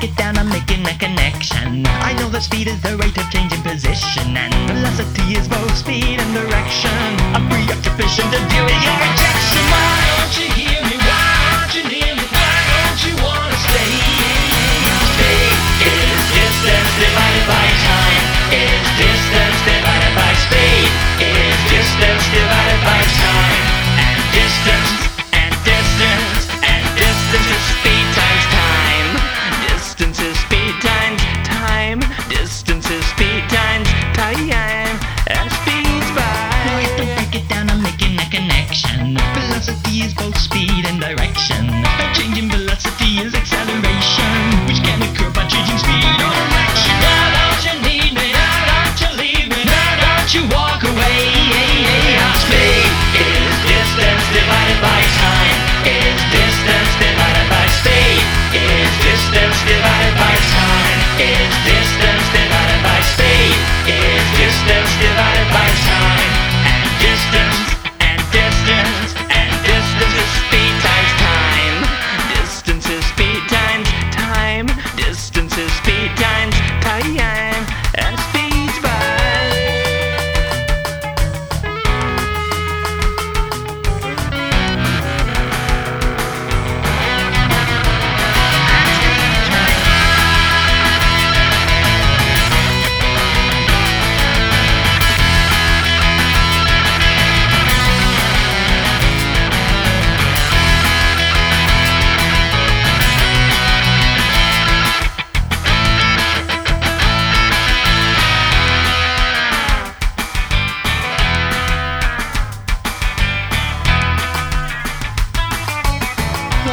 get down, I'm making a connection. I know that speed is the rate of change in position, and velocity is both speed and direction. I'm preoccupied to doing your job.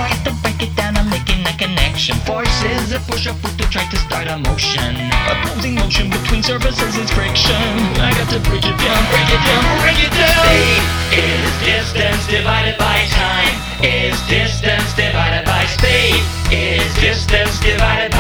got to break it down, I'm making a connection. Force is a push up pull to try to start a motion. Opposing motion between surfaces is friction. I got to break it down, break it down, break it down. Speed is distance divided by time. Is distance divided by speed? Is distance divided by